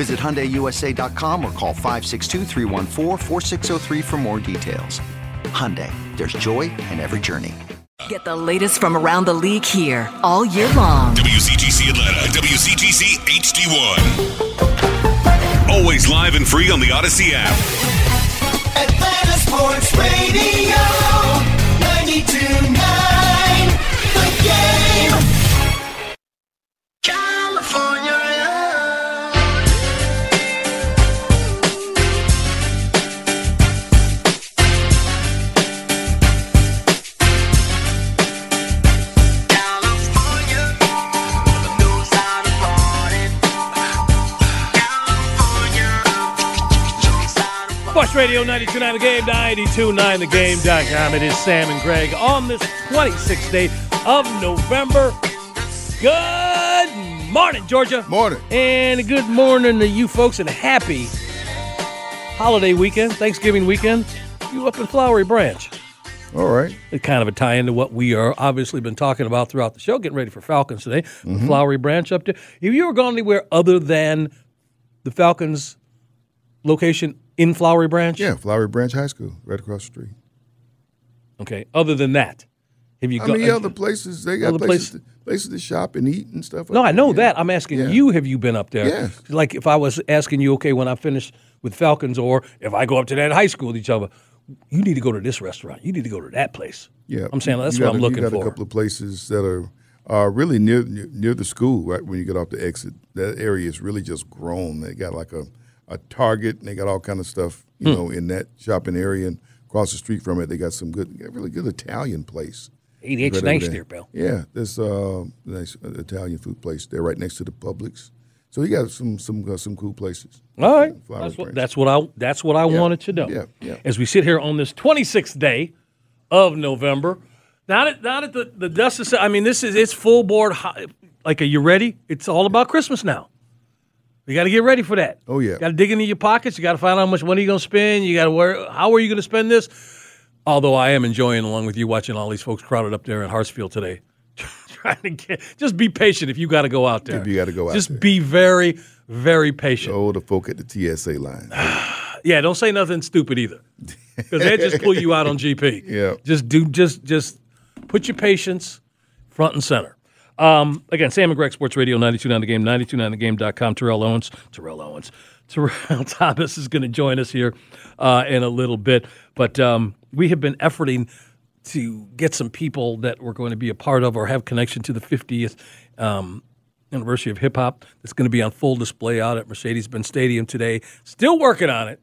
Visit HyundaiUSA.com or call 562 for more details. Hyundai, there's joy in every journey. Get the latest from around the league here all year long. WZGC Atlanta, WZGC HD1. Always live and free on the Audacy app. Atlanta Sports Radio, 9 the game, 929 thegame.com. It is Sam and Greg on this 26th day of November. Good morning, Georgia. Morning. And good morning to you folks, and happy holiday weekend, Thanksgiving weekend. You up in Flowery Branch. All right. It's kind of a tie into what we are obviously been talking about throughout the show, getting ready for Falcons today. Mm-hmm. Flowery Branch up there. Have you ever gone anywhere other than the Falcons location in Flowery Branch? Yeah, Flowery Branch High School, right across the street. Okay. Other than that, have you I gone? mean, other places they got places, place- to, places to shop and eat and stuff. no, I know that. I'm asking Yeah. you. Have you been up there? Yes. Like if I was asking you, okay, when I finish with Falcons, or if I go up to that high school with each other, you need to go to this restaurant. You need to go to that place. Yeah, I'm saying that's what I'm looking you got for. a couple of places that are are really near near the school. Right when you get off the exit, that area is really just grown. They got like a a Target, and they got all kind of stuff, you Hmm. know, in that shopping area. And across the street from it, they got some good, really good Italian place. 88 Right Snakes there. there, Bill. Yeah, there's uh, nice uh, Italian food place. They're right next to the Publix. So you got some some uh, some cool places. All right, that's what that's what I that's what I wanted to know. yeah, yeah. As we sit here on this 26th day of November, not that now that the, the dust is, I mean, this is it's full board. hi- Like, are you ready? It's all about Christmas now. You got to get ready for that. Oh, yeah. Got to dig into your pockets. You got to find out how much money you're going to spend. You got to where. How are you going to spend this? Although I am enjoying, along with you, watching all these folks crowded up there in Hartsfield today. Trying to get, just be patient if you got to go out there. If you gotta go out just there. be very, very patient. Oh, the folk at the TSA line. Yeah, don't say nothing stupid either, because they just pull you out on GP. Yeah. just do just just put your patience front and center. Um, again, Sam and Greg Sports Radio 929 The Game, 929thegame.com. Terrell Owens, Terrell Owens, Terrell Thomas is going to join us here uh, in a little bit. But um, we have been efforting to get some people that we're going to be a part of or have connection to the 50th um, anniversary of hip hop. That's going to be on full display out at Mercedes-Benz Stadium today. Still working on it.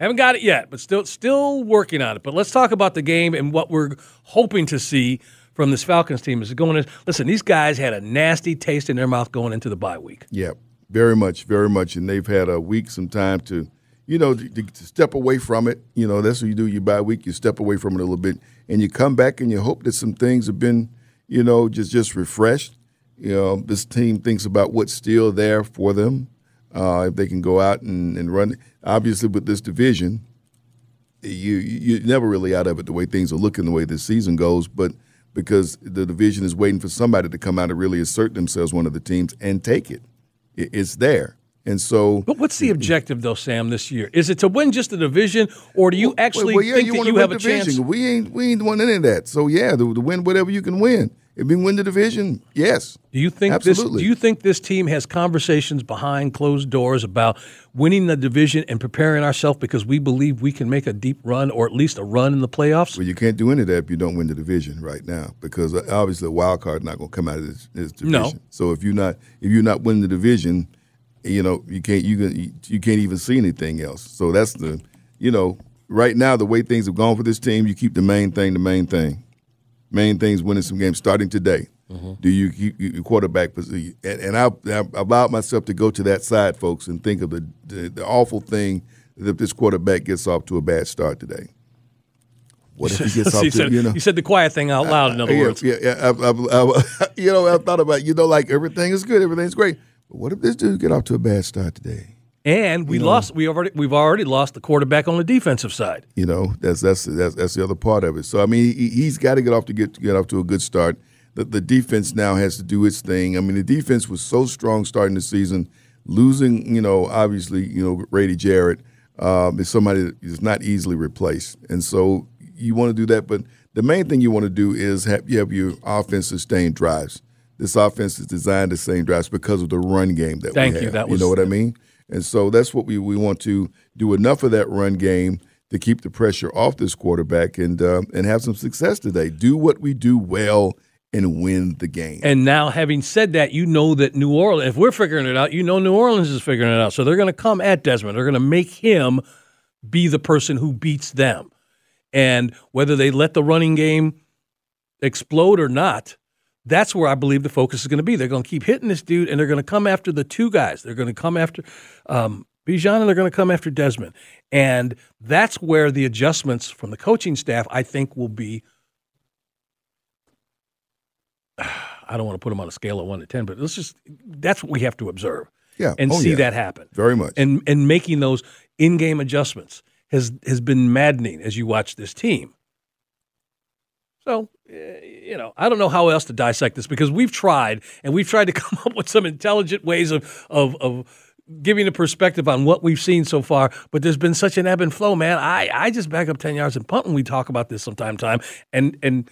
Haven't got it yet, but still still working on it. But let's talk about the game and what we're hoping to see from this Falcons team. Is going to listen? These guys had a nasty taste in their mouth going into the bye week. Yeah, very much, very much. And they've had a week, some time to, you know, to, to step away from it. You know, that's what you do. You bye week, you step away from it a little bit, and you come back and you hope that some things have been, you know, just just refreshed. You know, this team thinks about what's still there for them. Uh, if they can go out and, and run, obviously with this division, you you're never really out of it the way things are looking, the way this season goes. But because the division is waiting for somebody to come out and really assert themselves, one of the teams, and take it, It- it's there. And so, But what's the objective though, Sam, this year? Is it to win just the division, or do you actually well, yeah, think you that you have a division. chance? We ain't we ain't won any of that. So yeah, to, to win whatever you can win. If we win the division, yes. Do you think Absolutely. this? Do you think this team has conversations behind closed doors about winning the division and preparing ourselves because we believe we can make a deep run or at least a run in the playoffs? Well, you can't do any of that if you don't win the division right now, because uh, obviously the wild card is not going to come out of this, this division. No. So if you're not if you're not winning the division, you know you can't you can you can't even see anything else. So that's the you know right now the way things have gone for this team, you keep the main thing the main thing. Main thing's winning some games starting today. Mm-hmm. Do you keep your quarterback position? And, and I, I allowed myself to go to that side, folks, and think of the, the the awful thing that if this quarterback gets off to a bad start today. What if he gets off you, to said, you know? you said the quiet thing out loud. In other yeah, words, yeah, yeah. I, I, I, you know, I thought about you know, like everything is good, everything's great. But what if this dude get off to a bad start today? And we lost. We already we've already lost the quarterback on the defensive side. You know, that's that's that's that's the other part of it. So I mean, he, he's got to get off to get get off to a good start. The, the defense now has to do its thing. I mean, the defense was so strong starting the season, losing. You know, obviously, you know, Grady Jarrett um, is somebody that is not easily replaced, and so you want to do that. But the main thing you want to do is have you have your offense sustain drives. This offense is designed to sustain drives because of the run game that Thank we you. have. That you was- know what I mean? And so that's what we, we want to do enough of that run game to keep the pressure off this quarterback and uh, and have some success today. Do what we do well and win the game. And now, having said that, you know that New Orleans. If we're figuring it out, you know New Orleans is figuring it out. So they're going to come at Desmond. They're going to make him be the person who beats them. And whether they let the running game explode or not, that's where I believe the focus is going to be. They're going to keep hitting this dude, and they're going to come after the two guys. They're going to come after um, Bijan, and they're going to come after Desmond. And that's where the adjustments from the coaching staff, I think, will be. I don't want to put them on a scale of one to ten, but let's just that's what we have to observe yeah, and Oh, see yeah. that happen. very much. And and making those in-game adjustments has has been maddening as you watch this team. So, eh, you know, I don't know how else to dissect this because we've tried and we've tried to come up with some intelligent ways of of of giving a perspective on what we've seen so far, but there's been such an ebb and flow, man. I I just back up 10 yards and punt when we talk about this sometime time and and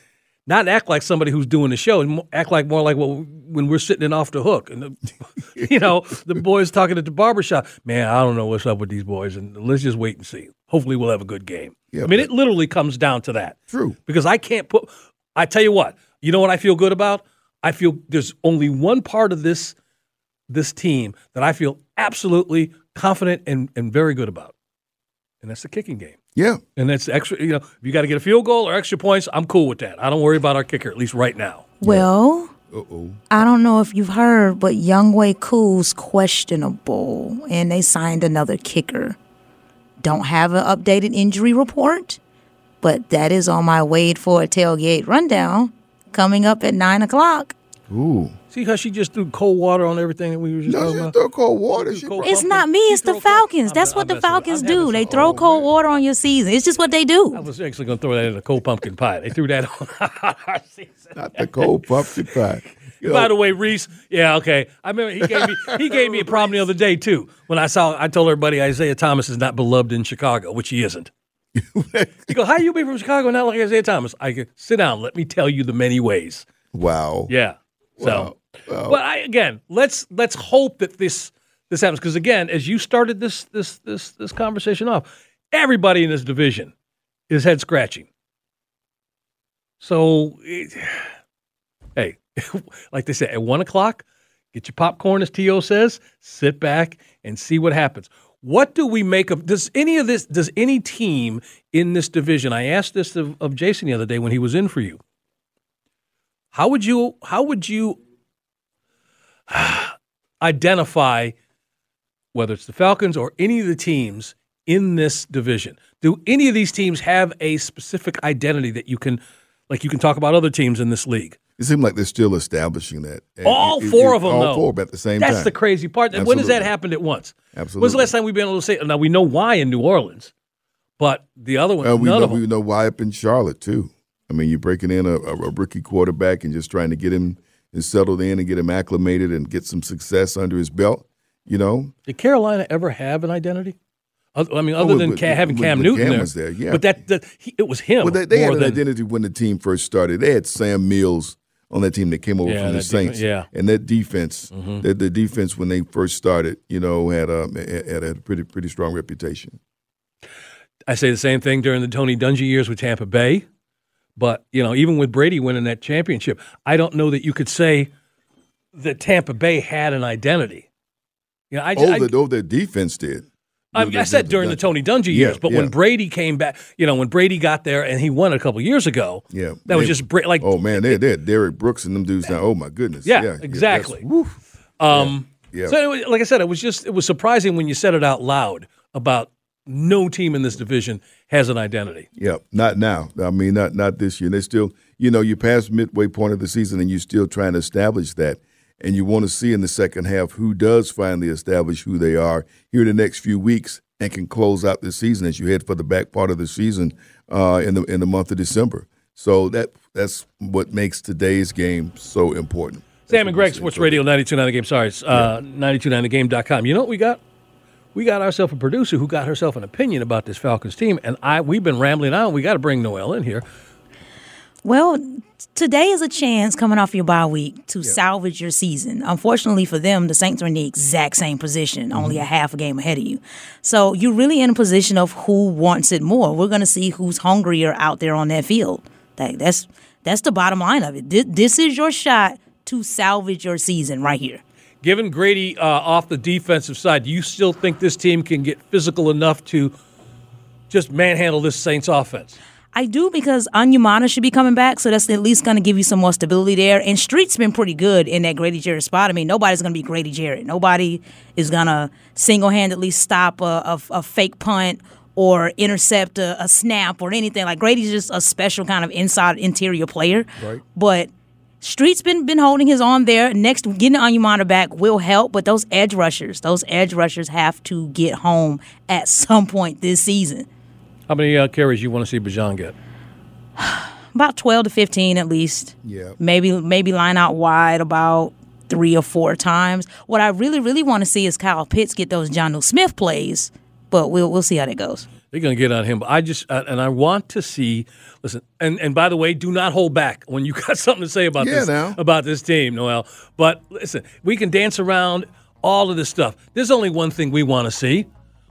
not act like somebody who's doing the show and act like more like what when we're sitting in off the hook and the, you know the boys talking at the barbershop man i don't know what's up with these boys and let's just wait and see. Hopefully we'll have a good game. Yeah, i mean it literally comes down to that. True. because i can't put i tell you what you know what i feel good about? I feel there's only one part of this this team that i feel absolutely confident and, and very good about. And that's the kicking game yeah, and that's extra. You know, if you got to get a field goal or extra points, I'm cool with that. I don't worry about our kicker at least right now. Well, uh oh. I don't know if you've heard, but Younghoe Koo's questionable, and they signed another kicker. Don't have an updated injury report, but that is on my wait for a tailgate rundown coming up at nine o'clock. Ooh. See how she just threw cold water on everything that we were just No, talking she about. throw cold water. She cold- It's not me, it's the Falcons. I'm- That's I'm what the Falcons do. They throw cold water on your season. It's just what they do. I was actually going to throw that in a cold pumpkin pie. They threw that on our season. not the cold pumpkin pie. You know, By the way, Reese, yeah, okay. I remember he gave me he gave me a problem the other day too. When I saw, I told everybody Isiah Thomas is not beloved in Chicago, which he isn't. he go, "How you be from Chicago and not like Isiah Thomas?" I go, "Sit down. Let me tell you the many ways." wow. Yeah. So, but I, again, let's let's hope that this this happens because again, as you started this this this this conversation off, everybody in this division is head scratching. So, it, hey, like they say, at one o'clock, get your popcorn, as Tio says, sit back and see what happens. What do we make of does any of this? Does any team in this division? I asked this of, of Jason the other day when he was in for you. How would you how would you identify whether it's the Falcons or any of the teams in this division? Do any of these teams have a specific identity that you can like you can talk about other teams in this league? It seems like they're still establishing that. All it- it- four it- of them, All though. four, but at the same That's time. the crazy part. And When has that Absolutely. happened at once? Absolutely. When's the last time we've been able to say? Now we know why in New Orleans, but the other one, Uh, we none know of them. we know why up in Charlotte too. I mean, you're breaking in a, a rookie quarterback and just trying to get him and settled in and get him acclimated and get some success under his belt. You know, Did Carolina ever have an identity? I mean, other with- than with- having with- Cam with Newton Cam there. was there, yeah. But that, that he, it was him. well, they, they had an than, identity when the team first started. They had Sam Mills on that team that came over Yeah, from the that Saints. yeah. and that defense, Mhm. the, the defense when they first started, you know, had a had a pretty pretty strong reputation. I say the same thing during the Tony Dungy years with Tampa Bay. But, you know, even with Brady winning that championship, I don't know that you could say that Tampa Bay had an identity. You know, I, oh, I, the, oh, their defense did. I, I said during the Tony Dungy Yeah, years, but yeah. when Brady came back, you know, when Brady got there and he won a couple years ago, Yeah, that was just like, oh man, they they had Derrick Brooks and them dudes now. Oh my goodness, yeah, that's- exactly. Um, Yeah. So, anyway, like I said, it was just it was surprising when you said it out loud about no team in this division has an identity. Yeah, not now. I mean, not not this year. They still, you know, you past midway point of the season, and you're still trying to establish that. And you want to see in the second half who does finally establish who they are here in the next few weeks and can close out the season as you head for the back part of the season uh, in the in the month of December. So that that's what makes today's game so important. Sam and Greg, Sports Radio 929 The Game. Sorry, it's uh, 929thegame.com. You know what we got? We got ourselves a producer who got herself an opinion about this Falcons team, and I we've been rambling on. We got to bring Noel in here. Well, today is a chance coming off your bye week to salvage your season. Unfortunately for them, the Saints are in the exact same position, mm-hmm. only a half a game ahead of you. So you're really in a position of who wants it more. We're going to see who's hungrier out there on that field. That, that's that's the bottom line of it. This, this is your shot to salvage your season right here. Given Grady uh, off the defensive side, do you still think this team can get physical enough to just manhandle this Saints offense? I do because Onyemata should be coming back, so that's at least going to give you some more stability there. And Street's been pretty good in that Grady Jarrett spot. I mean, nobody's going to be Grady Jarrett. Nobody is going to single handedly stop a, a, a fake punt or intercept a, a snap or anything. Like Grady's just a special kind of inside interior player. Right. But Street's been been holding his arm there. Next, getting Onyemata back will help, but those edge rushers, those edge rushers have to get home at some point this season. How many uh, carries you want to see Bijan get? about 12 to 15 at least. Yeah. Maybe maybe line out wide about three or four times. What I really really want to see is Kyle Pitts get those Jonnu Smith plays, but we'll we'll see how that goes. They're going to get on him. But I just uh, and I want to see. Listen, and and by the way, do not hold back when you got something to say about Yeah, this now. about this team, Noel. But listen, we can dance around all of this stuff. There's only one thing we want to see.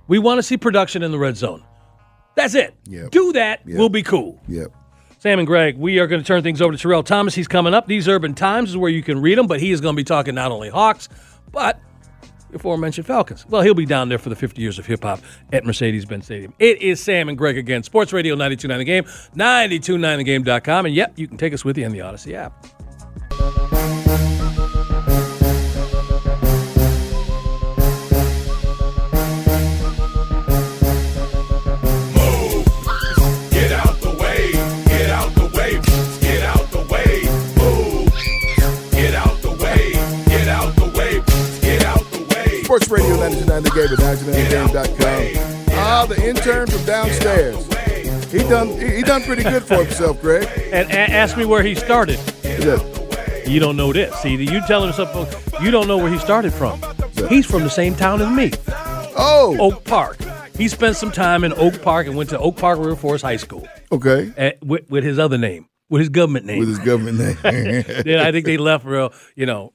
We want to see production in the red zone. That's it. Yep. Do that. Yep. We'll be cool. Yep. Sam and Greg, we are going to turn things over to Terrell Thomas. He's coming up. These Urban Times is where you can read them, but he is going to be talking not only Hawks, but aforementioned Falcons. Well, he'll be down there for the 50 years of hip hop at Mercedes Benz Stadium. It is Sam and Greg again. Sports Radio 929 The Game, 929thegame.com. And yep, you can take us with you in the Audacy app. Sports Radio 99 The Game at 99thegame.com. Ah, the intern from downstairs. He done he, he done pretty good for himself, Greg. And a- ask me where he started. Yeah. You don't know this. See, you tell him something, you don't know where he started from. He's from the same town as me. Oh, Oak Park. He spent some time in Oak Park and went to Oak Park River Forest High School okay. at, with, with his other name, with his government name. With his government name. then I think they left real, you know.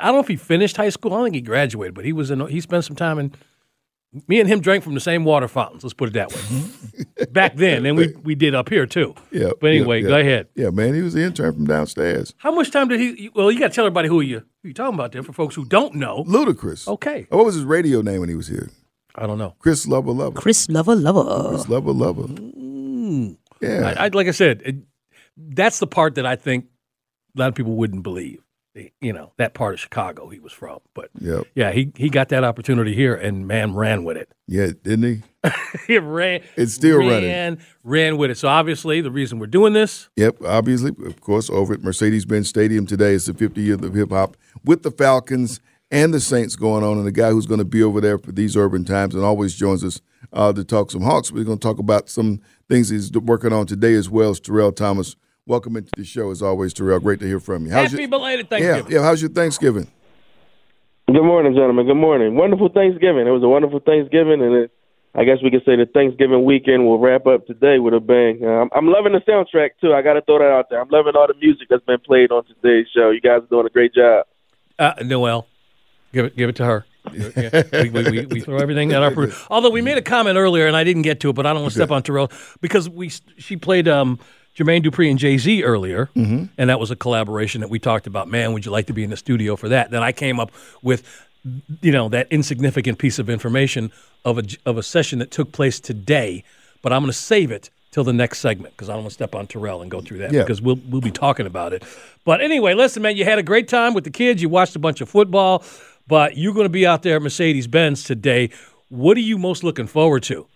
I don't know if he finished high school. I don't think he graduated, but he was in. He spent some time in. Me and him drank from the same water fountains. Let's put it that way. Back then, and we we did up here too. yeah. But anyway, yeah, go yeah. ahead. Yeah, man, he was the intern from downstairs. How much time did he? Well, you got to tell everybody who you who you talking about there for folks who don't know. Ludacris. Okay, What was his radio name when he was here? I don't know. Chris Lova Lova. Chris Lova Lova. Chris Lova Lova. Mm. Yeah. I, I like I said, it, that's the part that I think a lot of people wouldn't believe. You know that part of Chicago he was from, but Yep. yeah, he he got that opportunity here, and man ran with it. Yeah, didn't he? he ran. It's still ran, running. Ran with it. So obviously, the reason we're doing this, Yep, obviously, of course, over at Mercedes Benz Stadium today, is the 50 years of hip hop with the Falcons and the Saints going on. And the guy who's going to be over there for these urban times and always joins us uh, to talk some Hawks. We're going to talk about some things he's working on today as well as Terrell Thomas. Welcome into the show as always, Terrell. Great to hear from you. happy your, belated yeah, Thanksgiving. yeah. How's your Thanksgiving? Good morning, gentlemen. Good morning. Wonderful Thanksgiving. It was a wonderful Thanksgiving, and it I guess we could say the Thanksgiving weekend will wrap up today with a bang. Uh, I'm, I'm loving the soundtrack too. I got to throw that out there. I'm loving all the music that's been played on today's show. You guys are doing a great job. Uh, Noel, give it give it to her. Yeah, we, we, we, we throw everything at our. pro- Although we made a comment earlier, and I didn't get to it, but I don't want to step on Terrell because we she played um, Jermaine Dupri and Jay Z earlier, mm-hmm. and that was a collaboration that we talked about. Man, would you like to be in the studio for that? Then I came up with, you know, that insignificant piece of information of a of a session that took place today, but I'm going to save it till the next segment because I don't want to step on Terrell and go through that Yeah. because we'll we'll be talking about it. But anyway, listen, man, you had a great time with the kids. You watched a bunch of football, but you're going to be out there at Mercedes Benz today. What are you most looking forward to?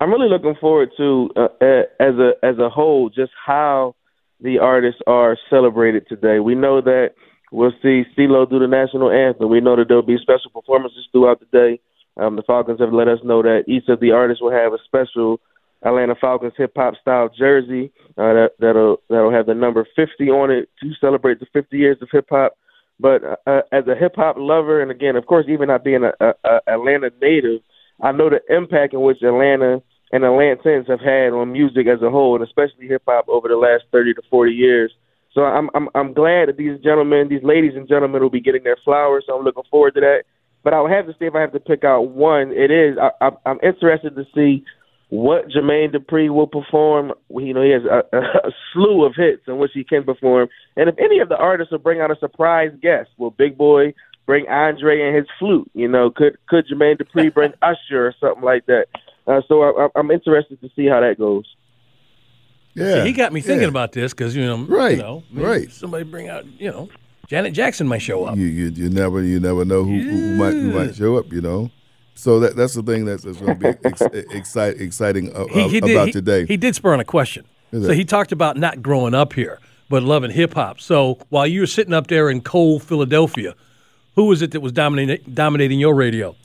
I'm really looking forward to, uh, uh, as a as a whole, just how the artists are celebrated today. We know that we'll see CeeLo do the national anthem. We know that there'll be special performances throughout the day. Um, the Falcons have let us know that each of the artists will have a special Atlanta Falcons hip hop style jersey uh, that that'll that'll have the number 50 on it to celebrate the 50 years of hip hop. But uh, as a hip hop lover, and again, of course, even not being a, a, a Atlanta native, I know the impact in which Atlanta and the Atlantans have had on music as a whole, and especially hip hop over the last 30 to 40 years. So I'm I'm I'm glad that these gentlemen, these ladies and gentlemen, will be getting their flowers. So I'm looking forward to that. But I would have to say if I have to pick out one, it is I, I, I'm interested to see what Jermaine Dupri will perform. You know, he has a, a slew of hits in which he can perform. And if any of the artists will bring out a surprise guest, will Big Boi bring Andre and his flute? You know, could could Jermaine Dupri bring Usher or something like that? Uh, so I, I- I'm interested to see how that goes. Yeah, he got me thinking yeah. about this because you know, Right, you know, right. Somebody bring out, you know, Janet Jackson might show up. You, you you never you never know who, who might who might show up. You know, so that that's the thing that's, that's going to be ex, excite, exciting uh, He, he about did, he- today. He, did spur on a question. Is So it? he talked about not growing up here, but loving hip hop. So while you were sitting up there in cold Philadelphia, who was it that was dominating dominating your radio?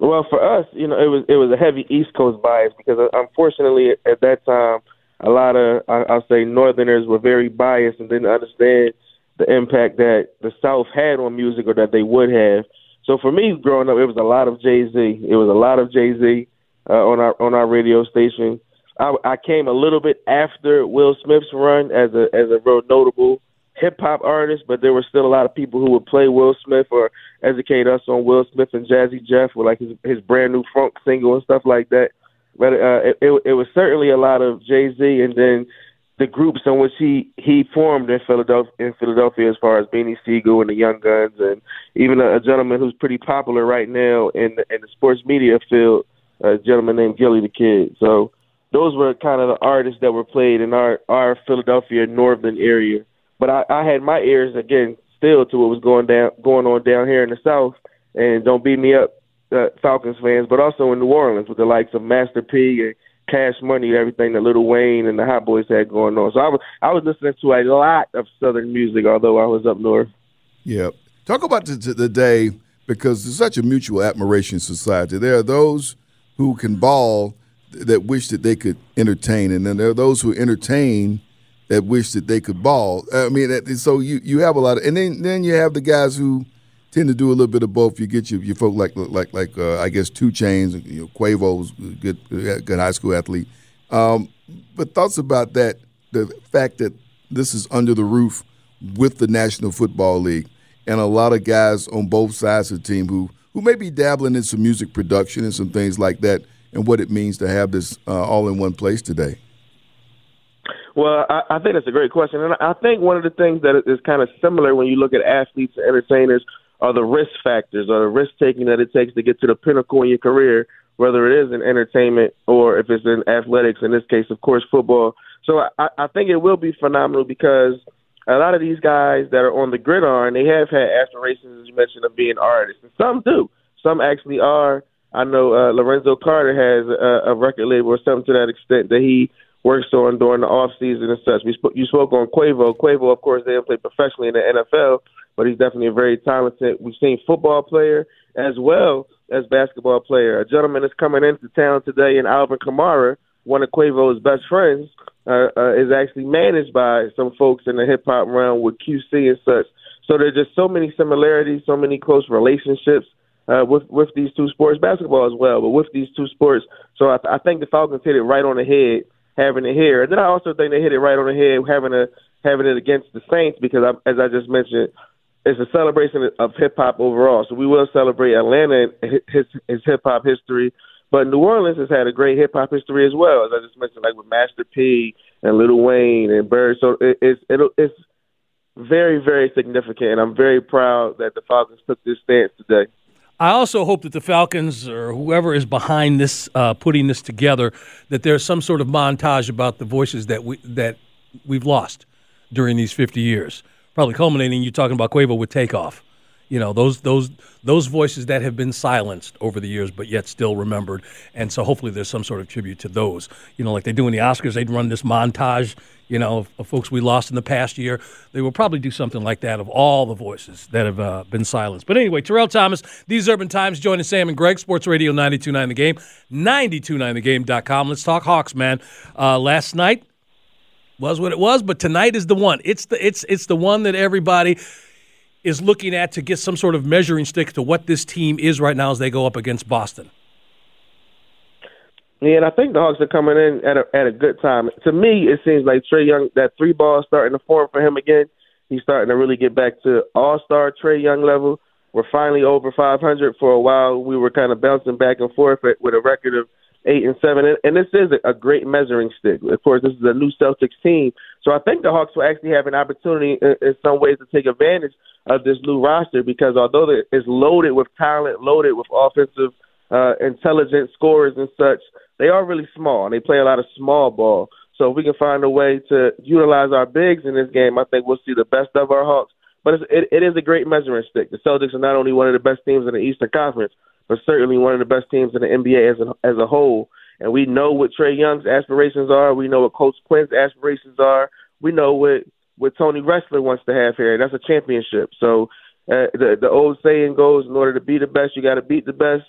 Well, for us, you know, it was it was a heavy East Coast bias because uh, unfortunately at that time, a lot of I'll say Northerners were very biased and didn't understand the impact that the South had on music or that they would have. So for me, growing up, it was a lot of Jay Z. It was a lot of Jay Z uh, on our on our radio station. I, I came a little bit after Will Smith's run as a as a real notable hip hop artist, but there were still a lot of people who would play Will Smith or educate us on Will Smith and Jazzy Jeff with like his his brand new funk single and stuff like that. But uh, it, it it was certainly a lot of Jay Z and then the groups in which he he formed in Philadelphia in Philadelphia as far as Beanie Sigel and the Young Gunz and even a, a gentleman who's pretty popular right now in the, in the sports media field, a gentleman named Gillie Da Kid. So those were kind of the artists that were played in our our Philadelphia northern area. But I, I had my ears again still to what was going down going on down here in the south. And don't beat me up, uh, Falcons fans, but also in New Orleans with the likes of Master P and Cash Money, and everything that Lil Wayne and the Hot Boys had going on. So I was I was listening to a lot of Southern music, although I was up north. Yeah. Talk about the, the day because there's such a mutual admiration society. There are those who can ball that wish that they could entertain, and then there are those who entertain that wish that they could ball. I mean, so you, you have a lot of, and then then you have the guys who tend to do a little bit of both. You get your, your folk like like like uh, I guess 2 Chainz, you know, Quavo's good good high school athlete. Um, but thoughts about that? The fact that this is under the roof with the National Football League, and a lot of guys on both sides of the team who who may be dabbling in some music production and some things like that, and what it means to have this uh, all in one place today. Well, I, I think that's a great question, and I think one of the things that is kind of similar when you look at athletes and entertainers are the risk factors or the risk taking that it takes to get to the pinnacle in your career, whether it is in entertainment or if it's in athletics. In this case, of course, football. So I, I think it will be phenomenal because a lot of these guys that are on the gridiron, they have had aspirations, as you mentioned, of being artists, and some do. Some actually are. I know uh, Lorenzo Carter has a, a record label or something to that extent that he works on during the off season and such. We sp- you spoke on Quavo. Quavo, of course, they don't play professionally in the NFL, but he's definitely a very talented. We've seen football player as well as basketball player. A gentleman is coming into town today, and Alvin Kamara, one of Quavo's best friends, uh, uh, is actually managed by some folks in the hip hop realm with QC and such. So there's just so many similarities, so many close relationships. uh, with with these two sports, basketball as well, but with these two sports. So I, I think the Falcons hit it right on the head having it here, and then I also think they hit it right on the head having a having it against the Saints because, I, as I just mentioned, it's a celebration of hip hop overall. So we will celebrate Atlanta and his his hip hop history, but New Orleans has had a great hip hop history as well, as I just mentioned, like with Master P and Lil Wayne and Bird. So it, it's it'll, it's very very significant, and I'm very proud that the Falcons took this stance today. I also hope that the Falcons or whoever is behind this, uh, putting this together, that there's some sort of montage about the voices that we that we've lost during these 50 years. Probably culminating you talking about Quavo with Takeoff. You know those those those voices that have been silenced over the years, but yet still remembered. And so hopefully there's some sort of tribute to those. You know, like they do in the Oscars, they'd run this montage. You know, folks we lost in the past year. They will probably do something like that of all the voices that have uh, been silenced. But anyway, Terrell Thomas, These Urban Times, joining Sam and Greg, Sports Radio 92.9 The Game, 92.9thegame.com. Let's talk Hawks, man. Uh, last night, was what it was, but tonight is the one. It's the it's it's the one that everybody is looking at to get some sort of measuring stick to what this team is right now as they go up against Boston. Yeah, and I think the Hawks are coming in at a at a good time. To me, it seems like Trae Young that three ball starting to form for him again. He's starting to really get back to All Star Trae Young level. We're finally over 500. For a while, we were kind of bouncing back and forth with a record of eight and seven, and, and this is a, a great measuring stick. Of course, this is a new Celtics team, so I think the Hawks will actually have an opportunity in, in some ways to take advantage of this new roster because although it's loaded with talent, loaded with offensive uh, intelligent scorers and such, they are really small and they play a lot of small ball. So if we can find a way to utilize our bigs in this game, I think we'll see the best of our Hawks. But it's, it, it is a great measuring stick. The Celtics are not only one of the best teams in the Eastern Conference, but certainly one of the best teams in the NBA as a, as a whole. And we know what Trae Young's aspirations are. We know what Coach Quin's aspirations are. We know what what Tony Ressler wants to have here. And that's a championship. So uh, the the old saying goes: in order to be the best, you got to beat the best.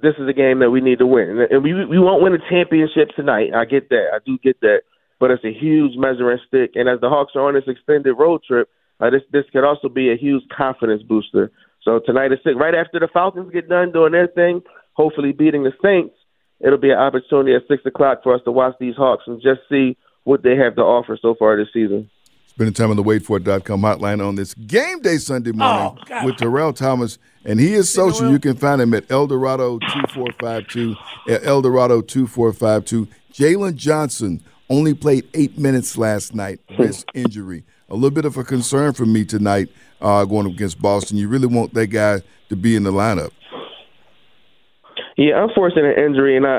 This is a game that we need to win, and we we won't win a championship tonight. I get that. I do get that. But it's a huge measuring stick, and as the Hawks are on this extended road trip, uh, this this could also be a huge confidence booster. So tonight is right after the Falcons get done doing their thing, hopefully beating the Saints. It'll be an opportunity at six o'clock for us to watch these Hawks and just see what they have to offer so far this season. Spending time on the waitfor.com hotline on this game day Sunday morning Oh, with Terrell Thomas. And he is social. You can find him at Eldorado 2452. At Eldorado 2452. Jalen Johnson only played eight minutes last night, wrist injury. A little bit of a concern for me tonight uh, going up against Boston. You really want that guy to be in the lineup. Yeah, unfortunate injury, and uh,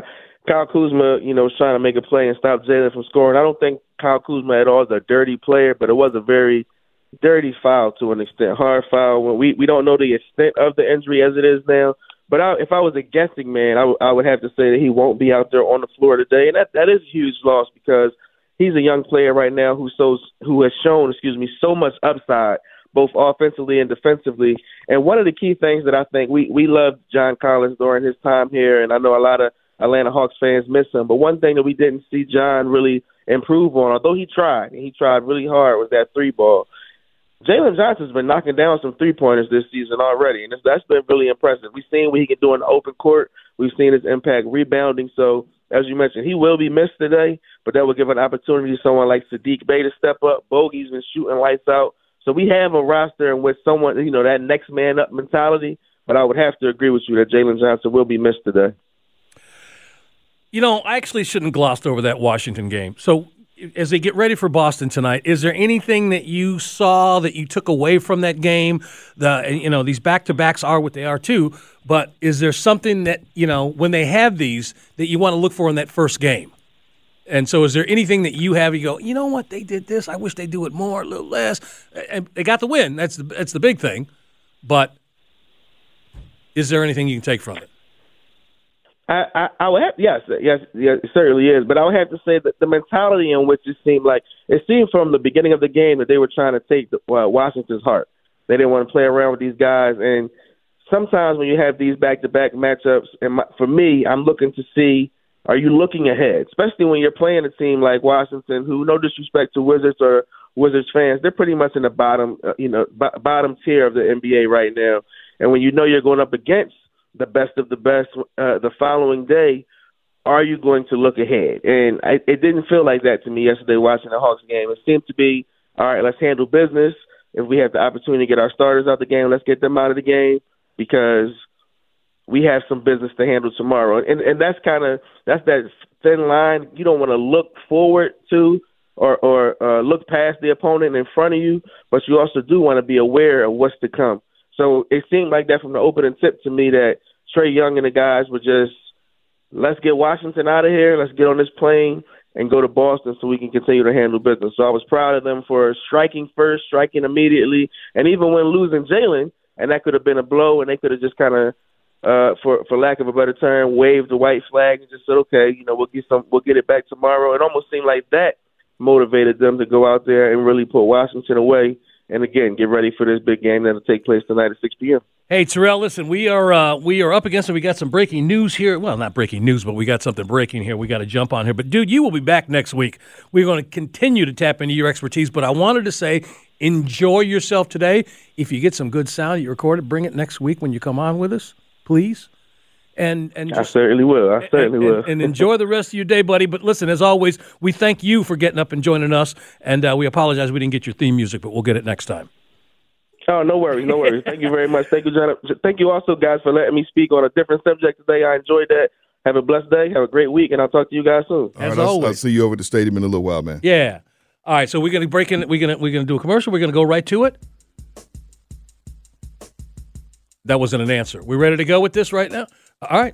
Kyle Kuzma, you know, was trying to make a play and stop Jalen from scoring. I don't think Kyle Kuzma at all is a dirty player, but it was a very dirty foul to an extent, hard foul. When we we don't know the extent of the injury as it is now, but I, if I was a guessing man, I, w- I would have to say that he won't be out there on the floor today, and that that is a huge loss because he's a young player right now who so who has shown, excuse me, so much upside both offensively and defensively. And one of the key things that I think we we loved John Collins during his time here, and I know a lot of Atlanta Hawks fans miss him. But one thing that we didn't see John really improve on, although he tried, and he tried really hard, was that three ball. Jalen Johnson's been knocking down some three pointers this season already, and that's been really impressive. We've seen what he can do in the open court. We've seen his impact rebounding. So, as you mentioned, he will be missed today, but that will give an opportunity to someone like Sadiq Bey to step up. Bogi's been shooting lights out. So we have a roster in which someone, you know, that next man up mentality. But I would have to agree with you that Jalen Johnson will be missed today. You know, I actually shouldn't glossed over that Washington game. So, as they get ready for Boston tonight, is there anything that you saw that you took away from that game? The you know these back to backs are what they are too, but is there something that you know when they have these that you want to look for in that first game? And so, is there anything that you have? You go, you know what? They did this. I wish they do it more, a little less. And they got the win. That's the that's the big thing. But is there anything you can take from it? I, I, would have yes, yes, yes, it certainly is. But I would have to say that the mentality in which it seemed like it seemed from the beginning of the game that they were trying to take the, uh, Washington's heart. They didn't want to play around with these guys, and sometimes when you have these back-to-back matchups, and my, for me, I'm looking to see are you looking ahead, especially when you're playing a team like Washington, who, no disrespect to Wizards or Wizards fans, they're pretty much in the bottom, uh, you know, b- bottom tier of the NBA right now. And when you know you're going up against the best of the best uh, the following day, are you going to look ahead? And I, it didn't feel like that to me yesterday watching the Hawks game. It seemed to be, all right, let's handle business. If we have the opportunity to get our starters out of the game, let's get them out of the game because we have some business to handle tomorrow. And and that's kind of that's that thin line. You don't want to look forward to or or uh, look past the opponent in front of you, but you also do want to be aware of what's to come. So it seemed like that from the opening tip to me that Trae Young and the guys were just let's get Washington out of here, let's get on this plane and go to Boston so we can continue to handle business. So I was proud of them for striking first, striking immediately, and even when losing Jalen, and that could have been a blow, and they could have just kind of, uh, for for lack of a better term, waved the white flag and just said, okay, you know, we'll get some, we'll get it back tomorrow. It almost seemed like that motivated them to go out there and really put Washington away. And again, get ready for this big game that'll take place tonight at 6 p.m. Hey Terrell, listen, we are uh, we are up against it. We got some breaking news here. Well, not breaking news, but we got something breaking here. We got to jump on here. But dude, you will be back next week. We're going to continue to tap into your expertise. But I wanted to say, enjoy yourself today. If you get some good sound, you record it. Bring it next week when you come on with us, please. And and I just, certainly will. I certainly and, will. and, and enjoy the rest of your day, buddy. But listen, as always, we thank you for getting up and joining us. And uh, we apologize we didn't get your theme music, but we'll get it next time. Oh, no worries, no worries. Thank you very much. Thank you, John. Thank you also, guys, for letting me speak on a different subject today. I enjoyed that. Have a blessed day. Have a great week, and I'll talk to you guys soon. All As right, I'll, always. I'll see you over at the stadium in a little while, man. Yeah. All right, so we're gonna break in. We're gonna we're gonna do a commercial. We're gonna go right to it. That wasn't an answer. We ready to go with this right now? All right.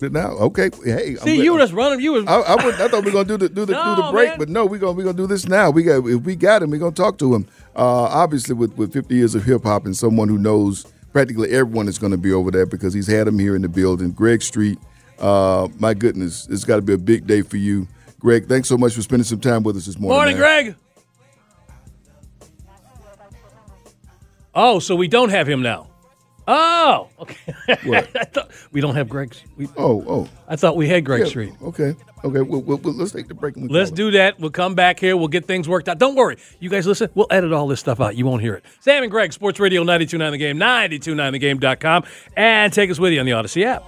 Now, okay. Hey, See, you were just running. You was I, I, would, I thought we were gonna do the do the, do the break, man. but no, we're gonna we gonna do this now. We got if we got him, we're gonna talk to him. Uh, obviously, with with 50 years of hip hop and someone who knows practically everyone is going to be over there because he's had him here in the building. Greg Street, uh, my goodness, it's got to be a big day for you, Greg. Thanks so much for spending some time with us this morning. morning, man. Greg. Oh, so we don't have him now. Oh, okay. Thought we don't have Greg's. We, Oh, oh, I thought we had Greg yeah, Street. Okay, okay. Well, well, well, let's take the break. Let's do that. We'll come back here. We'll get things worked out. Don't worry. You guys listen. We'll edit all this stuff out. You won't hear it. Sam and Greg, Sports Radio 929 The Game, 929thegame.com, and take us with you on the Audacy app.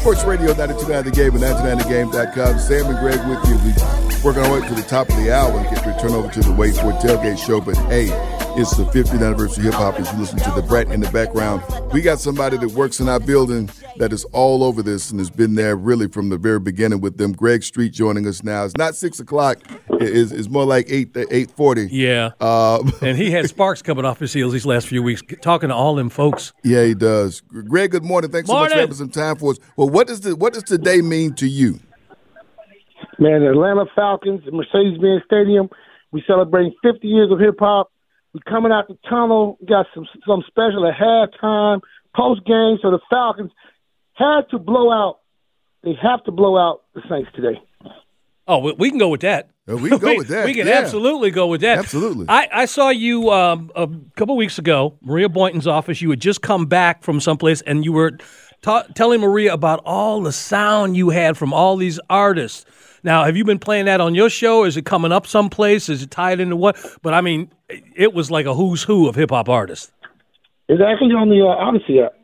Sports Radio 929 The Game and 929thegame.com. Sam and Greg with you. We working our way to the top of the hour and get to turn over to the Wait For Tailgate Show. But hey, it's the 50th anniversary of hip hop as you listen to the Brett in the background. We got somebody that works in our building that is all over this and has been there really from the very beginning with them. Greg Street joining us now. It's not six o'clock. It's, it's more like eight eight forty. Yeah. Uh, and he had sparks coming off his heels these last few weeks, talking to all them folks. yeah, he does. Greg, good morning. Thanks so much for having some time for us. Well, what does the what does today mean to you? Man, Atlanta Falcons, Mercedes-Benz Stadium, we celebrating 50 years of hip hop. We coming out the tunnel. We got some some special at halftime, post game. So the Falcons had to blow out. They have to blow out the Saints today. Oh, we, we can go with that. We can go with that, We can yeah. absolutely go with that. Absolutely. I, I saw you um, a couple weeks ago, Maria Boynton's office. You had just come back from someplace, and you were ta- telling Maria about all the sound you had from all these artists. Now, have you been playing that on your show? Is it coming up someplace? Is it tied into what? But I mean, it was like a who's who of hip hop artists. It's actually on the uh, Audacy app.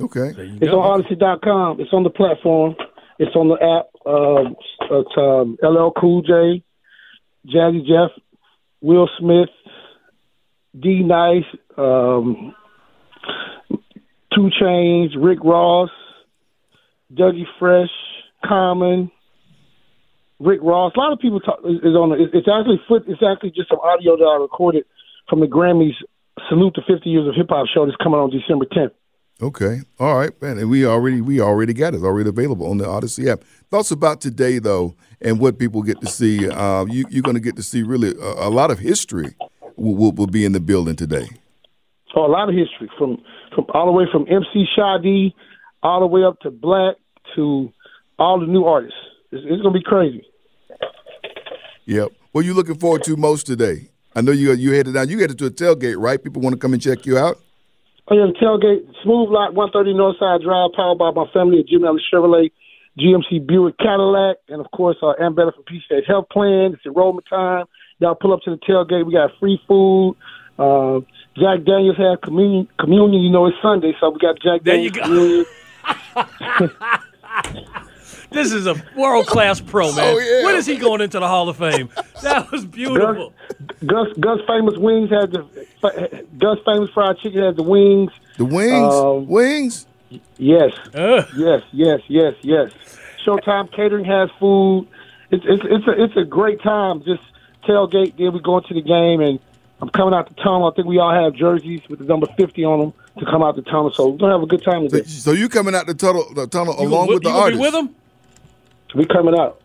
Okay. It's on Audacy.com. It's on the platform. It's on the app. Um, it's um, LL Cool J, Jazzy Jeff, Will Smith, D Nice, um, 2 Chainz, Rick Ross, Dougie Fresh, Common, Rick Ross. A lot of people talk, is on. It. It's actually foot. It's actually just some audio that I recorded from the Grammys Salute to 50 Years of Hip Hop show that's coming on December 10th. Okay. All right, man. And we already we already got it. It's already available on the Audacy app. Thoughts about today though, and what people get to see. Uh, you, you're going to get to see really a, a lot of history will, will, will be in the building today. So a lot of history from from all the way from MC Shadi, all the way up to Black to all the new artists. It's, it's gonna be crazy. Yep. What are you looking forward to most today? I know you you headed down. You headed to a tailgate, right? People want to come and check you out. Oh yeah, the tailgate, Smooth Lot, 130 Northside Drive, powered by my family at Jim Ellis Chevrolet, GMC Buick Cadillac, and of course our Ambetter for Peach State Health Plan. It's enrollment time. Y'all pull up to the tailgate. We got free food. Uh, Jack Daniels had communion. Communion, you know, it's Sunday, so we got Jack Daniel's. There you Daniels go. communion. This is a world class pro, man. Oh, yeah. When is he going into the Hall of Fame? That was beautiful. Gus Gus Famous Wings had the Gus Famous Fried Chicken had the wings. The wings, Um, wings. Yes, Ugh. yes, yes, yes, yes. Showtime Catering has food. It's it's it's a it's a great time. Just tailgate. Then we go into the game, and I'm coming out the tunnel. I think we all have jerseys with the number 50 on them to come out the tunnel. So we're gonna have a good time with today. so you coming out the tunnel, the tunnel You along gonna- with the you gonna be with him? We coming up.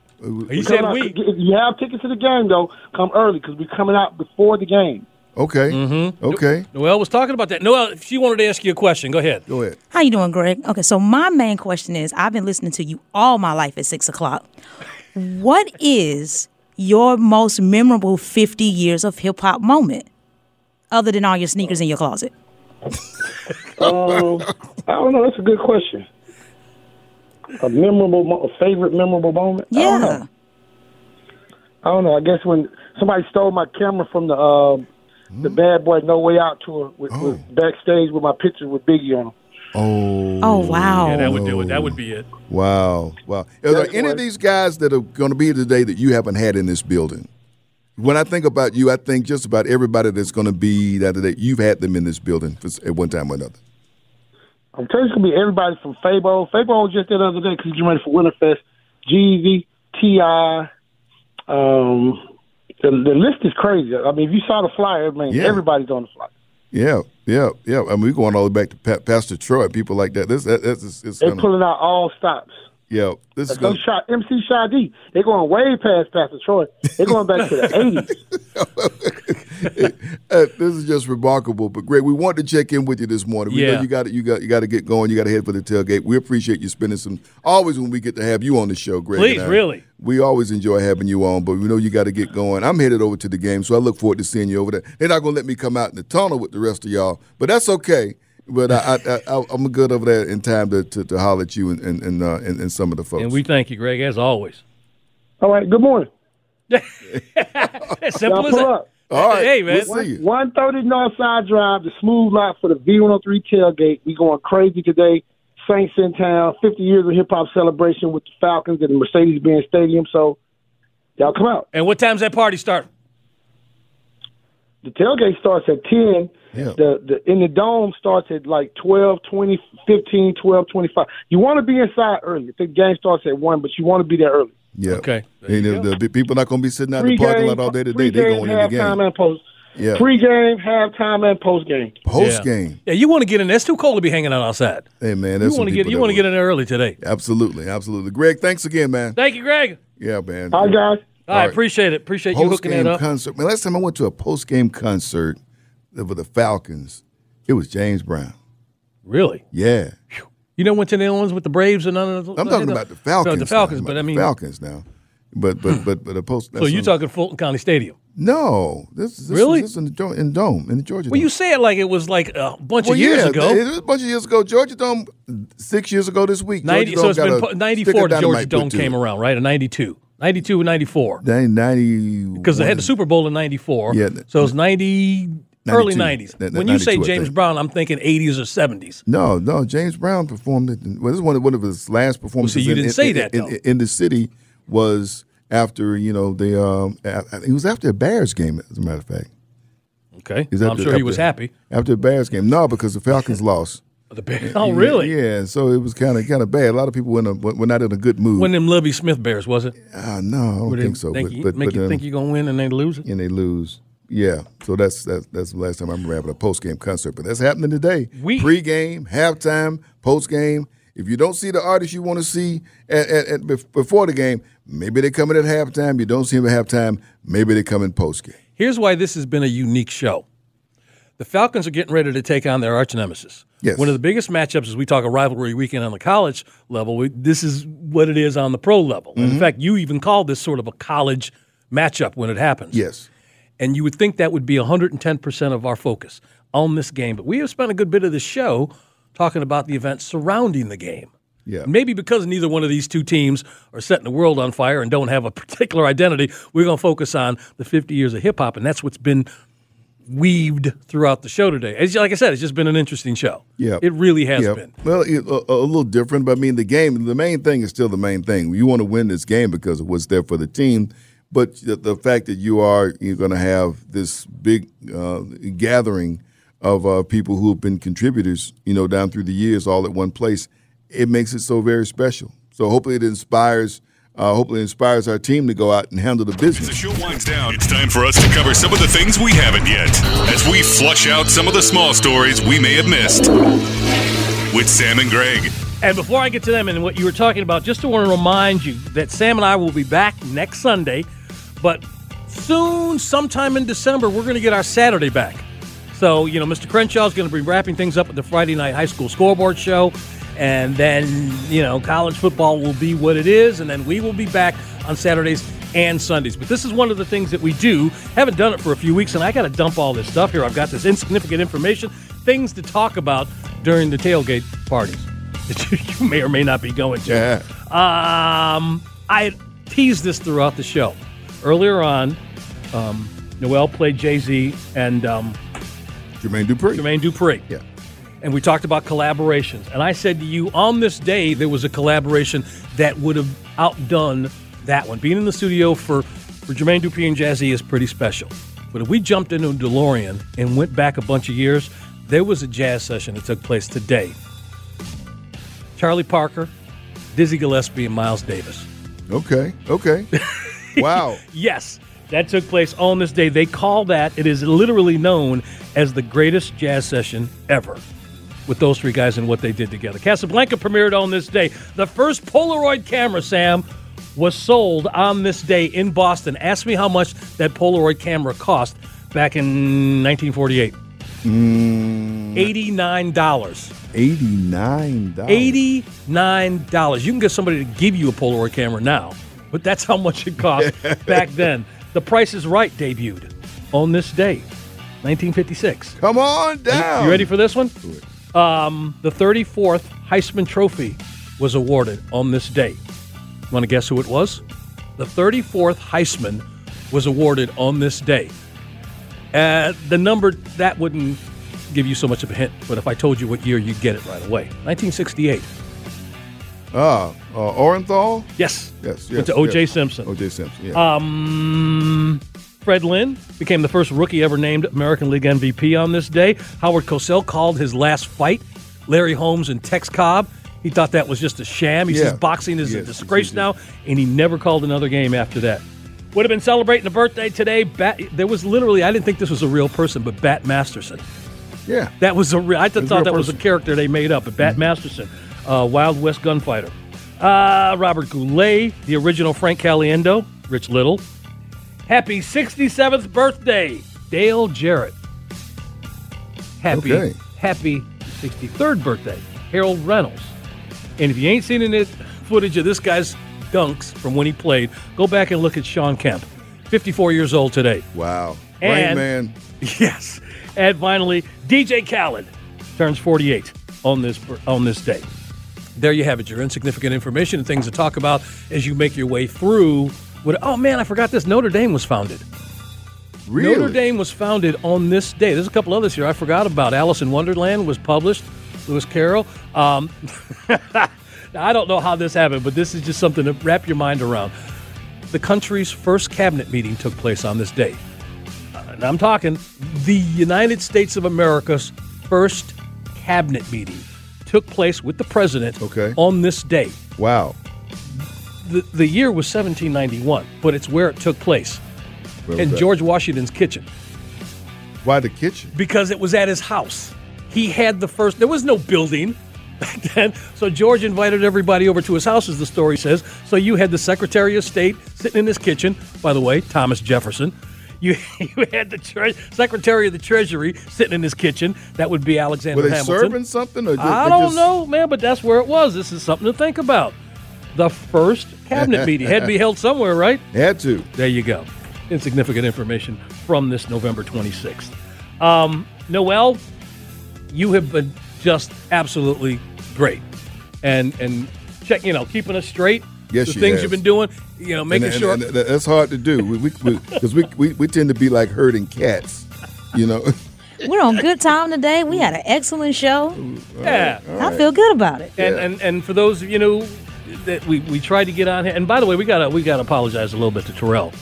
He said out. we. If you have tickets to the game, though, come early because we're coming out before the game. Okay. Mm-hmm. Okay. Noel was talking about that. Noel, if she wanted to ask you a question, go ahead. Go ahead. How you doing, Greg? Okay, so my main question is: I've been listening to you all my life at six o'clock. What is your most memorable fifty years of hip hop moment, other than all your sneakers in your closet? Um, I don't know. That's a good question. A memorable, a favorite memorable moment. I don't Yeah. know. I don't know. I guess when somebody stole my camera from the um, the Bad Boy No Way Out tour with, with backstage with my picture with Biggie on them. Oh. Oh wow! Yeah, that would do it. That would be it. Wow. Wow. Are there That's any of these guys that are going to be today that you haven't had in this building? When I think about you, I think just about everybody that's going to be that that you've had them in this building at one time or another. I'm telling you, it's gonna be everybody from Fabo. Fabo was just there the other day because he's ready for Winterfest. Jeezy, Ti. Um, the, the list is crazy. I mean, if you saw the flyer, man, Yeah. everybody's on the flyer. Yeah, yeah, yeah. I mean, we're going all the way back to pa- Pastor Troy, people like that. This, that, that's, it's, it's They're gonna, pulling out all stops. Yeah. This is Like going. those shot MC Shy D, they're going way past Pastor Troy. They're going back to the eighties. Uh, this is just remarkable. But Greg, we want to check in with you this morning. We know Yeah. you got you got you got to get going. You got to head for the tailgate. We appreciate you spending some. Always when we get to have you on the show, Greg. Please, I, really. We always enjoy having you on, but we know you got to get going. I'm headed over to the game, so I look forward to seeing you over there. They're not going to let me come out in the tunnel with the rest of y'all, but that's okay. But I, I, I, I'm good over there in time to, to, to holler at you and and, and, uh, and and some of the folks. And we thank you, Greg, as always. All right, good morning. Simple Y'all as that. All right, Hey, man. We'll see you. 130 Northside Drive, the smooth lot for the V103 tailgate. We going crazy today. Saints in town, 50 years of hip hop celebration with the Falcons at the Mercedes-Benz Stadium. So y'all come out. And what time's that party start? The tailgate starts at 10. Yeah. The, the in the dome starts at like 12, 20, 15, 12, 25. You want to be inside early. The game starts at 1, but you want to be there early. Yeah. Okay. There And you the, the people not going to be sitting out in the parking lot all day today. They're Pre-game, going in the halftime, game. and post. Yeah. Pre-game, halftime, and post-game. Post-game. Yeah, you want to get in. It's too cold to be hanging out outside. Hey man, You want to get. You want to get in there early today. Absolutely, absolutely. Greg, thanks again, man. Thank you, Greg. Yeah, man. Hi, guys. All right, right. appreciate it. Appreciate you Post hooking that game up. concert. Man, last time I went to a post game concert for the Falcons, it was James Brown. really? Yeah, You know, went to the ones with the Braves and none of those. I'm talking about the Falcons. The Falcons, but I mean, the Falcons now. But but but but a post. so you're talking Fulton County Stadium? No, this is this Really? This is in the in Dome in the Georgia. Well, Dome. you say it like it was like a bunch Well, of years yeah, ago. It was a bunch of years ago. Georgia Dome, six years ago this week. 90, Georgia so it's been got a pu- 94 stick of the Georgia Dome came it. around, right? In 92. 92 and 94. Then 90. Because they had the Super Bowl in 94. Yeah. So it was 90, early 90s. That- that when you say James. Brown, I'm thinking 80s or 70s. No, no. James Brown performed it. Well, this is one of, one of his last performances. So you in- didn't in, say in, that, in, in the city was after you know the um. It was after a Bears game, as a matter of fact. Okay. Is I'm after- sure he was happy. after a Bears game. No, because the Falcons lost. The Bears. Oh, really? Yeah, so it was kind of kind of bad. A lot of people were, a, were not in a good mood. When them Lovie Smith Bears, was it? Ah, no, I don't think so. Think but you, but, make but you um, think you're going to win and they lose it? and they lose. Yeah, so that's that's that's the last time I remember having a post game concert. But that's happening today. We- Pre game, halftime, post game. If you don't see the artist you want to see at, at, at before the game, maybe they come in at halftime. You don't see them at halftime. Maybe they come in post game. Here's why this has been a unique show. The Falcons are getting ready to take on their arch nemesis. Yes. One of the biggest matchups as we talk a rivalry weekend on the college level. We, this is what it is on the pro level. Mm-hmm. In fact, you even called this sort of a college matchup when it happens. Yes. And you would think that would be 110% of our focus on this game. But we have spent a good bit of the show talking about the events surrounding the game. Yeah. Maybe because neither one of these two teams are setting the world on fire and don't have a particular identity, we're going to focus on the 50 years of hip hop. And that's what's been weaved throughout the show today. It's, like I said, it's just been an interesting show. Yeah, it really has Yeah. been. Well, it- a, a little different, but I mean, the game, the main thing is still the main thing. You want to win this game because of what's there for the team, but the, the fact that you are you're going to have this big uh, gathering of uh, people who have been contributors, you know, down through the years, all at one place, it makes it so very special. So hopefully, it inspires. Uh, hopefully, it inspires our team to go out and handle the business. The show winds down. It's time for us to cover some of the things we haven't yet, as we flush out some of the small stories we may have missed. With Sam and Greg. And before I get to them and what you were talking about, just to want to remind you that Sam and I will be back next Sunday, but soon, sometime in December, we're going to get our Saturday back. So, you know, Mr. Crenshaw is going to be wrapping things up with the Friday night high school scoreboard show. And then, you know, college football will be what it is. And then we will be back on Saturdays and Sundays. But this is one of the things that we do. Haven't done it for a few weeks, and I got to dump all this stuff here. I've got this insignificant information, things to talk about during the tailgate parties that you, you may or may not be going to. Yeah. Um, I teased this throughout the show. Earlier on, um, Noel played Jay Z and um, Jermaine Dupri. Jermaine Dupri. Yeah. And we talked about collaborations. And I said to you, on this day, there was a collaboration that would have outdone that one. Being in the studio for, for Jermaine Dupri and Jay Z is pretty special. But if we jumped into a DeLorean and went back a bunch of years, there was a jazz session that took place today. Charlie Parker, Dizzy Gillespie, and Miles Davis. Okay. Okay. wow. Yes, that took place on this day. They call that, it is literally known as the greatest jazz session ever with those three guys and what they did together. Casablanca premiered on this day. The first Polaroid camera, Sam, was sold on this day in Boston. Ask me how much that Polaroid camera cost back in 1948. $89. Mm. Eighty-nine dollars. $89. You can get somebody to give you a Polaroid camera now, but that's how much it cost back then. The Price is Right debuted on this day, 1956. Come on down. You ready for this one? Um, the 34th Heisman Trophy was awarded on this day. Want to guess who it was? The 34th Heisman was awarded on this day. Uh, the number that wouldn't give you so much of a hint, but if I told you what year, you'd get it right away. 1968. Ah, uh, Orenthal. Yes. Yes. Went yes, to O.J. yes. Simpson. O.J. Simpson. Yeah. Um, Fred Lynn became the first rookie ever named American League MVP on this day. Howard Cosell called his last fight Larry Holmes and Tex Cobb. He thought that was just a sham. He Yeah. says boxing is a disgrace yes, yes, now, and he never called another game after that. Would have been celebrating a birthday today. Bat, there was literally, I didn't think this was a real person, but Bat Masterson. yeah. That was a real. I thought that was a character they made up. But Bat Masterson, uh, Wild West gunfighter. Uh, Robert Goulet, the original Frank Caliendo, Rich Little. Happy 67th birthday, Dale Jarrett. Happy, Okay. happy 63rd birthday, Harold Reynolds. And if you ain't seen any footage of this guy's dunks from when he played, go back and look at Shawn Kemp, 54 years old today. Wow. Rain And- Man. Yes. And finally, DJ Khaled turns 48 on this on this day. There you have it. Your insignificant information and things to talk about as you make your way through. What? Oh man, I forgot this. Notre Dame was founded. Really? Notre Dame was founded on this day. There's a couple others here I forgot about. Alice in Wonderland was published. Lewis Carroll. Um, I don't know how this happened, but this is just something to wrap your mind around. The country's first cabinet meeting took place on this day. And I'm talking the United States of America's first cabinet meeting took place with the president Okay. on this day. Wow. The, the year was 1791, but it's where it took place Where in? George Washington's kitchen Why the kitchen? because it was at his house. He had the first, there was no building back then. So George invited everybody over to his house, as the story says. So you had the Secretary of State sitting in his kitchen, by the way, Thomas Jefferson. You, you had the tre- Secretary of the Treasury sitting in his kitchen. That would be Alexander Were they Hamilton. serving something? Or just, I don't just- know, man, but that's where it was. This is something to think about. The first cabinet meeting had to be held somewhere, right? Had to. There you go. Insignificant information from this November 26th. Um, Noel, you have been just absolutely great, and and check, you know, keeping us straight. Yes, the she things has. you've been doing, you know, making and, sure. and, and that's hard to do. Because we, we, we, we tend to be like herding cats. You know. We're on good time today. We had an excellent show. Yeah. I feel good about it. And, and and for those of you know that we, we tried to get on here, and by the way, we gotta we gotta apologize a little bit to Tyrell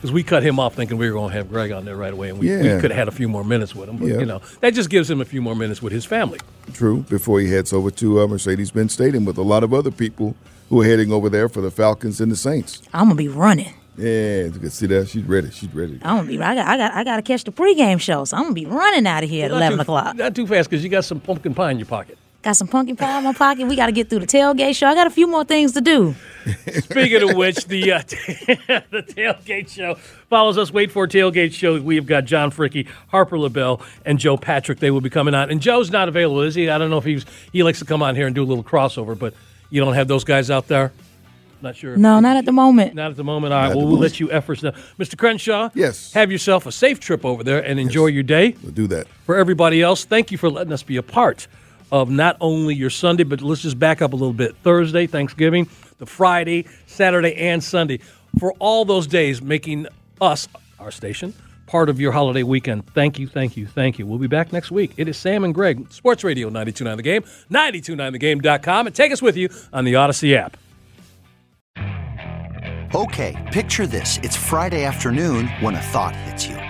because we cut him off thinking we were going to have Greg on there right away, and we, we could have had a few more minutes with him. But Yeah. you know that just gives him a few more minutes with his family. True. Before he heads over to uh, Mercedes-Benz Stadium with a lot of other people who are heading over there for the Falcons and the Saints. I'm gonna be running. Yeah, you can see that she's ready. She's ready. I'm gonna be. I got. I got. I got to catch the pregame show, so I'm gonna be running out of here at eleven too- o'clock. Not too fast because you got some pumpkin pie in your pocket. Got some pumpkin pie in my pocket. We got to get through the tailgate show. I got a few more things to do. Speaking of which, the uh, the tailgate show follows us. Wait for tailgate show. We have got John Fricky, Harper LaBelle, and Joe Patrick. They will be coming on. And Joe's not available, is he? I don't know if he's he likes to come on here and do a little crossover, but you don't have those guys out there. Not sure. No, not at the moment. Not at the moment. All right. Not at Well, we'll moment. let you efforts know, Mr. Crenshaw. Yes. Have yourself a safe trip over there and enjoy your day. We'll do that. For everybody else, thank you for letting us be a part of not only your Sunday, but let's just back up a little bit. Thursday, Thanksgiving, the Friday, Saturday, and Sunday. For all those days, making us, our station, part of your holiday weekend. Thank you, thank you, thank you. We'll be back next week. It is Sam and Greg, Sports Radio 929 The Game, 929thegame.com, and take us with you on the Audacy app. Okay, picture this. It's Friday afternoon when a thought hits you.